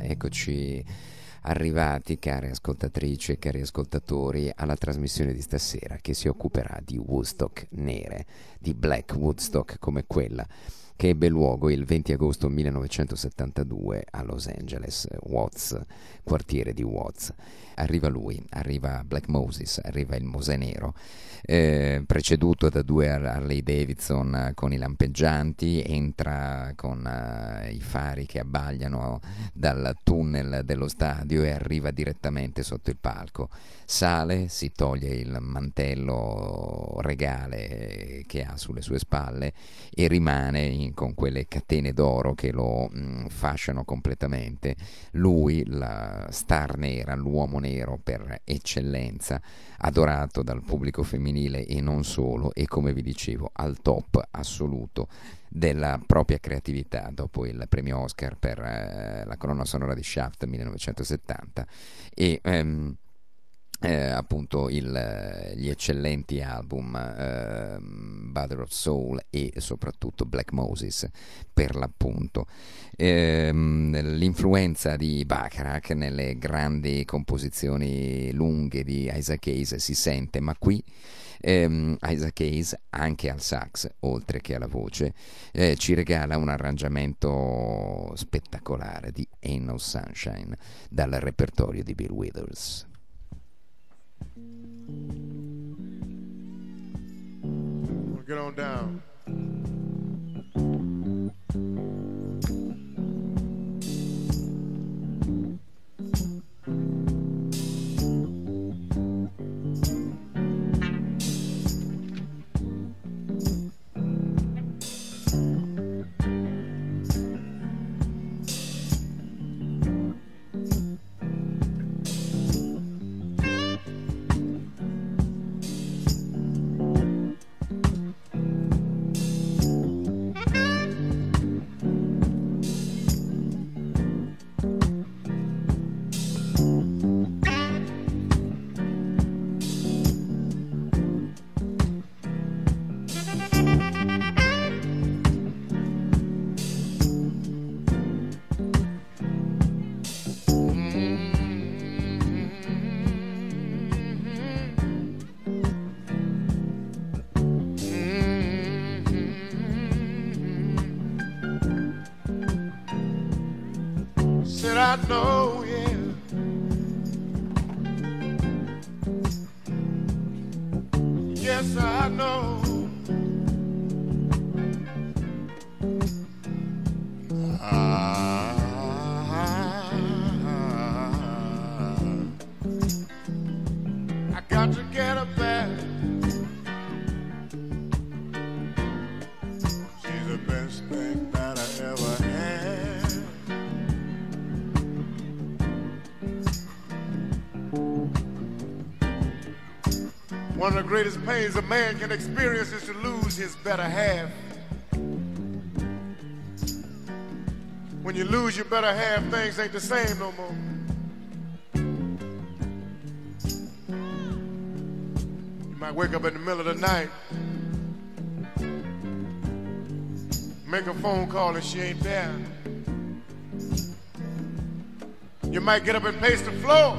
Eccoci arrivati, care ascoltatrici e cari ascoltatori, alla trasmissione di stasera che si occuperà di Woodstock nere, di Black Woodstock come quella che ebbe luogo il 20 agosto 1972 a Los Angeles, Watts, quartiere di Watts. Arriva lui, arriva Black Moses, arriva il Mosè Nero eh, preceduto da due Harley Davidson con i lampeggianti, entra con uh, i fari che abbagliano dal tunnel dello stadio e arriva direttamente sotto il palco. Sale, si toglie il mantello regale che ha sulle sue spalle e rimane in, con quelle catene d'oro che lo mh, mm, fasciano completamente. Lui, la star nera, l'uomo nero per eccellenza, adorato dal pubblico femminile e non solo, e come vi dicevo, al top assoluto della propria creatività dopo il premio Oscar per eh, la colonna sonora di Shaft 1970 e ehm, eh, appunto il, gli eccellenti album eh, Battle of Soul e soprattutto Black Moses per l'appunto. Eh, l'influenza di Bacharach nelle grandi composizioni lunghe di Isaac Hayes si sente ma qui ehm, Isaac Hayes anche al sax oltre che alla voce eh, ci regala un arrangiamento spettacolare di Ain't No Sunshine dal repertorio di Bill Withers Get on down. know. Greatest pains a man can experience is to lose his better half. When you lose your better half, things ain't the same no more. You might wake up in the middle of the night, make a phone call and she ain't there. You might get up and pace the floor.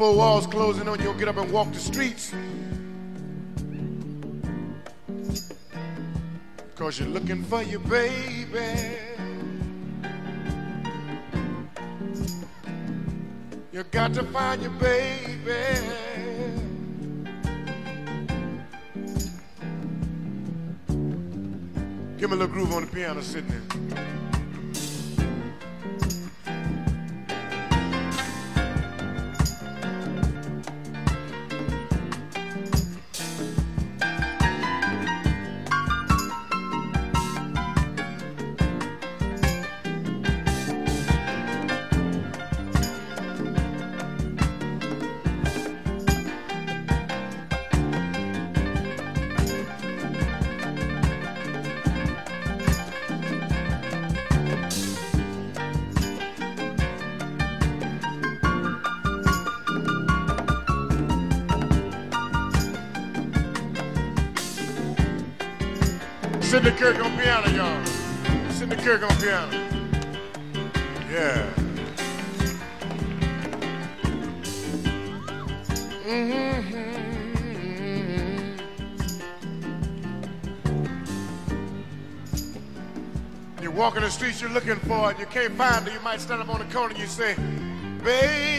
Four walls closing on you, you'll get up and walk the streets. Cause you're looking for your baby. You got to find your baby. Give me a little groove on the piano sitting there. Can't find it. You might stand up on the corner and you say. Baby.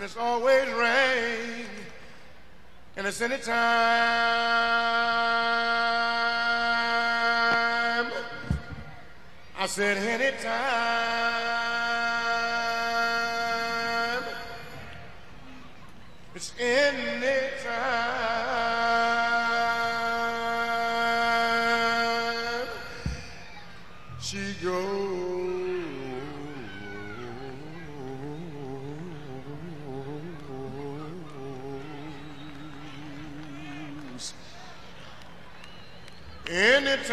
And it's always rain, and it's any time. I said any time.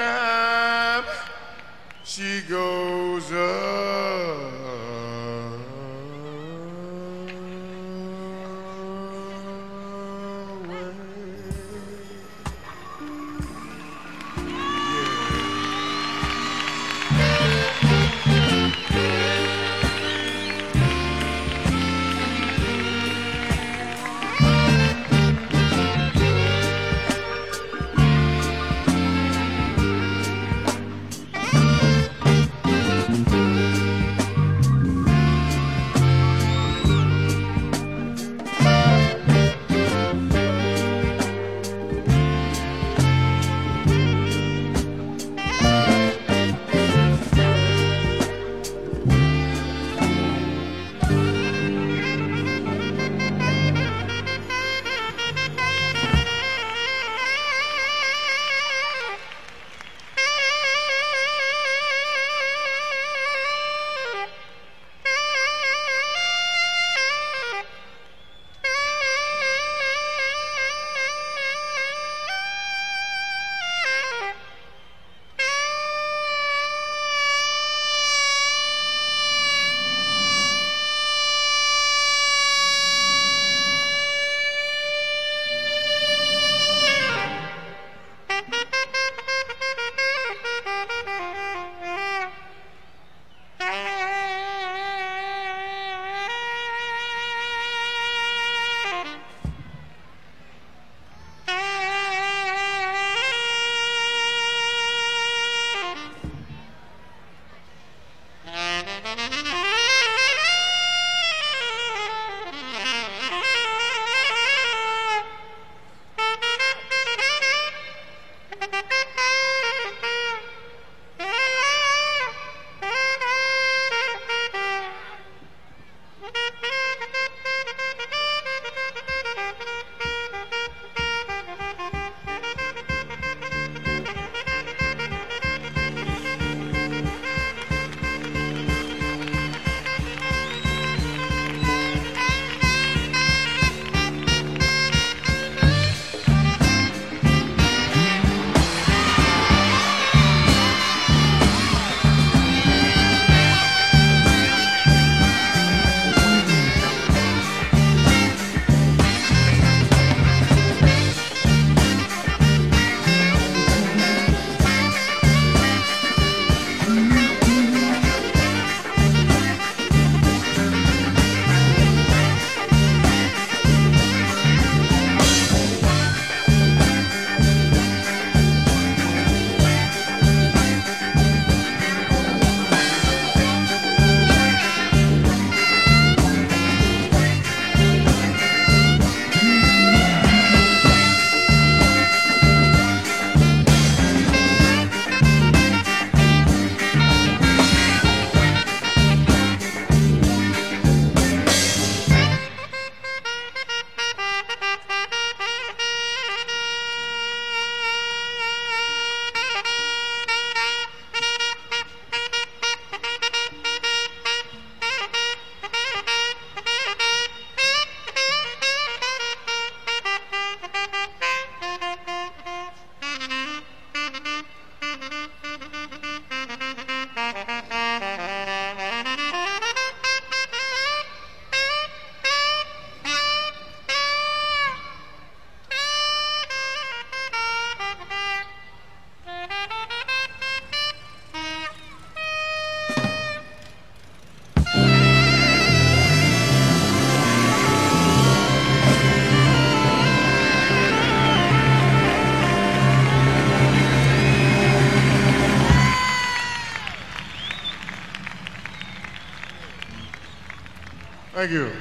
Anytime she goes away. Thank you.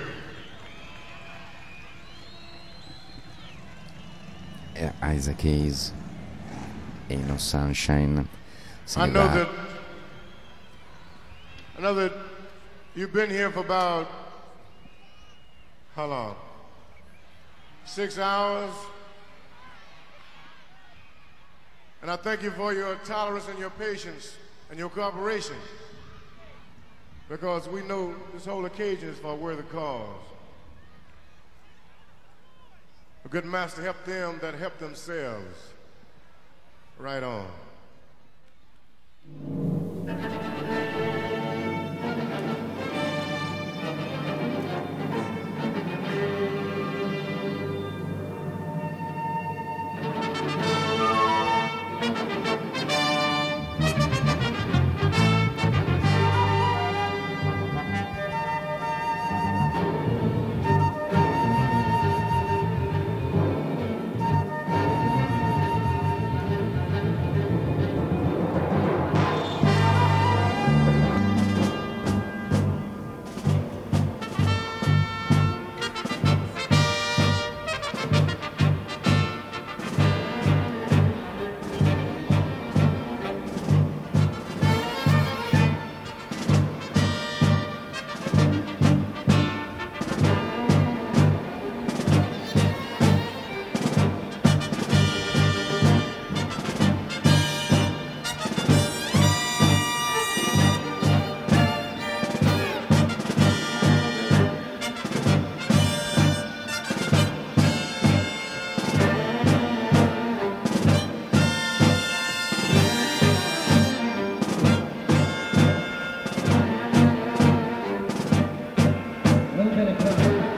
Isaac Hayes No Sunshine I know that I know that you've been here for about how long? Six hours. And I thank you for your tolerance and your patience and your cooperation. Because we know this whole occasion is for a worthy cause. A good master help them that help themselves. Right on. mucha defensa.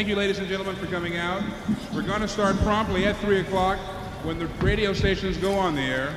Thank you, ladies and gentlemen, for coming out. We're going to start promptly at 3 o'clock when the radio stations go on the air.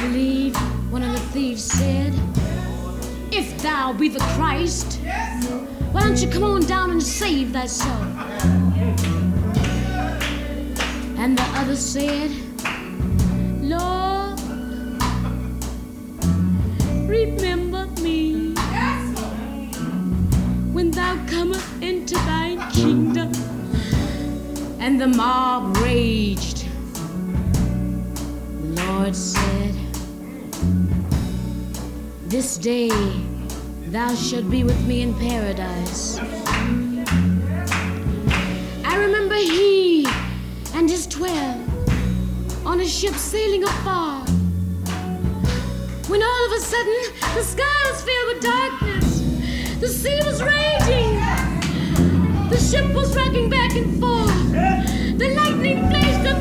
Believe one of the thieves said, If thou be the Christ, why don't you come on down and save thyself? And the other said, Lord, remember me when thou comest into thy kingdom. And the mob raged. Lord This day thou shalt be with me in paradise. I remember he and his twelve on a ship sailing afar. When all of a sudden the sky was filled with darkness, the sea was raging, the ship was rocking back and forth, the lightning flashed, the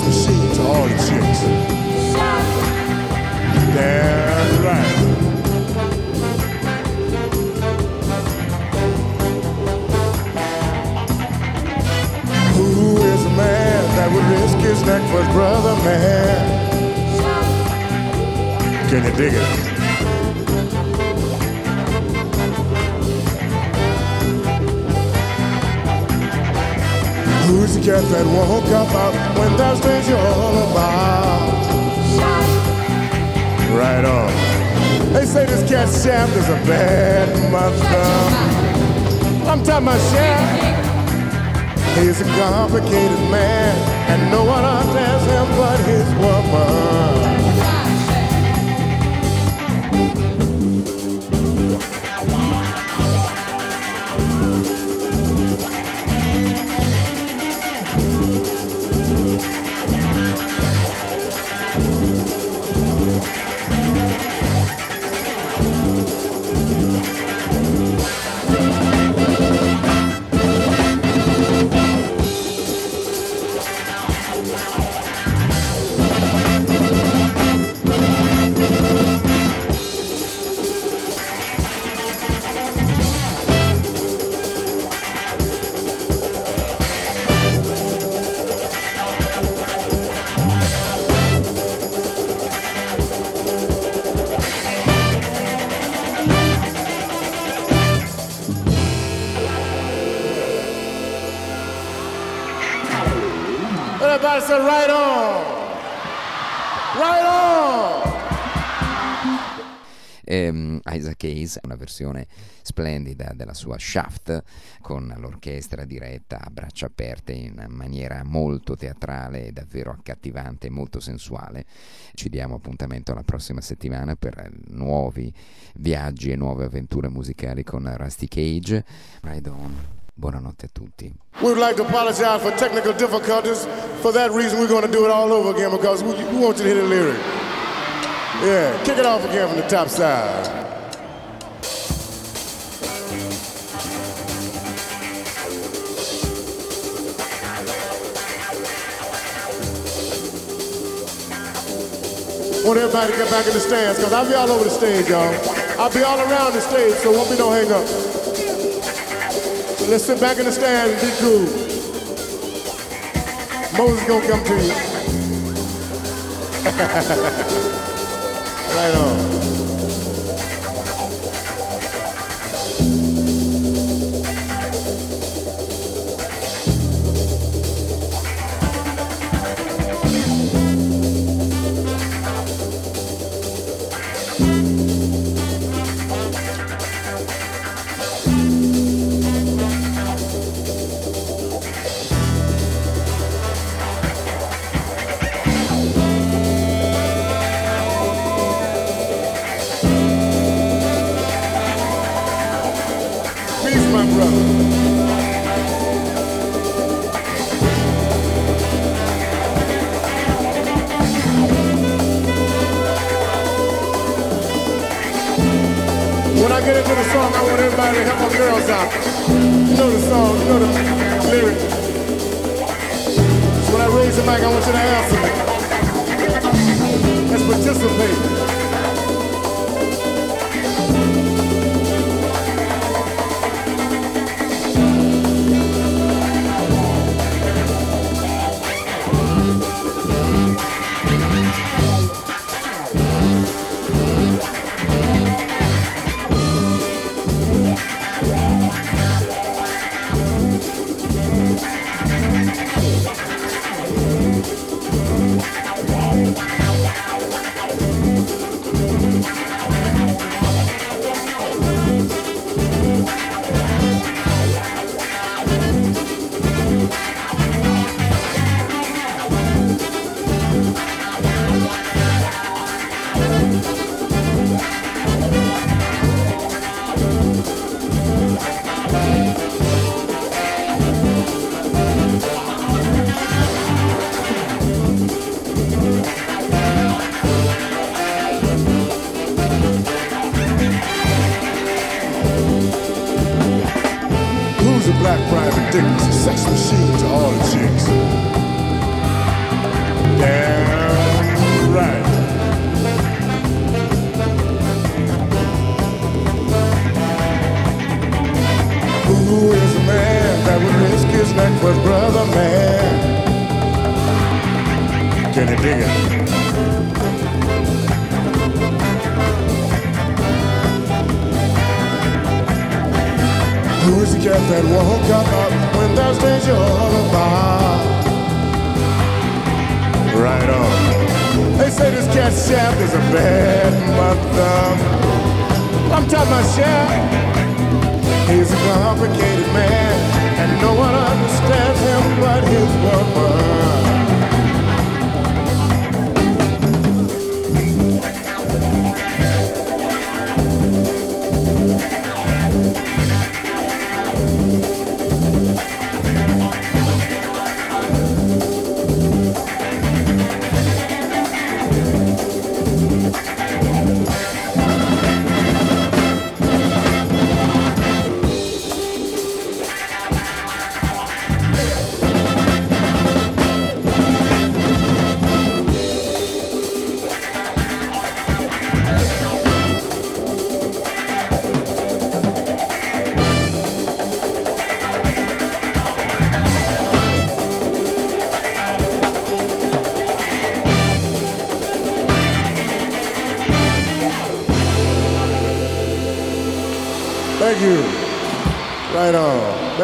to all the chicks. That's right. Who is a man that would risk his neck for his brother, man? Can you dig it? Who's the cat that won't come out when there's danger all about? Right on. They say this cat Shaft is a bad mother. I'm talking about Shaft. He's a complicated man, and no one understands him but his woman. Ehm, Isaac Hayes, una versione splendida della sua Shaft con l'orchestra diretta a braccia aperte in maniera molto teatrale davvero accattivante e molto sensuale. Ci diamo appuntamento la prossima settimana per nuovi viaggi e nuove avventure musicali con Rusty Cage. Ride on. Buonanotte a tutti. We would like to apologize for technical difficulties. For that reason, we're going to do it all over again because we want you to hear the lyric. Yeah, kick it off again from the top side. want everybody to get back in the stands because I'll be all over the stage, y'all. I'll be all around the stage, so won't be no hang up. So let's sit back in the stands and be cool. Moses gonna come to you. right on. Everybody help my girls out. You know the song, you know the lyrics. So when I raise the mic, I want you to answer me. Let's participate. This cat Shaft is a bad mother. I'm talking about Shaft. He's a complicated man, and no one understands him but his woman.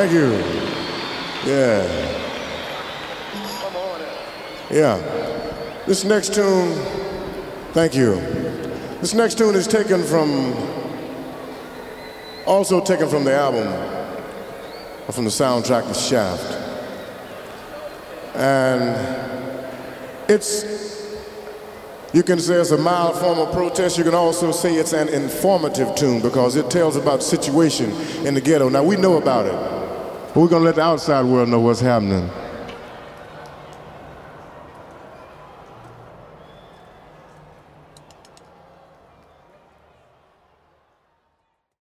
Thank you. Yeah. Yeah. This next tune, thank you. This next tune is taken from, also taken from the album, or from the soundtrack to Shaft. And it's, you can say it's a mild form of protest. You can also say it's an informative tune because it tells about situation in the ghetto. Now we know about it, we're gonna let the outside world know what's happening.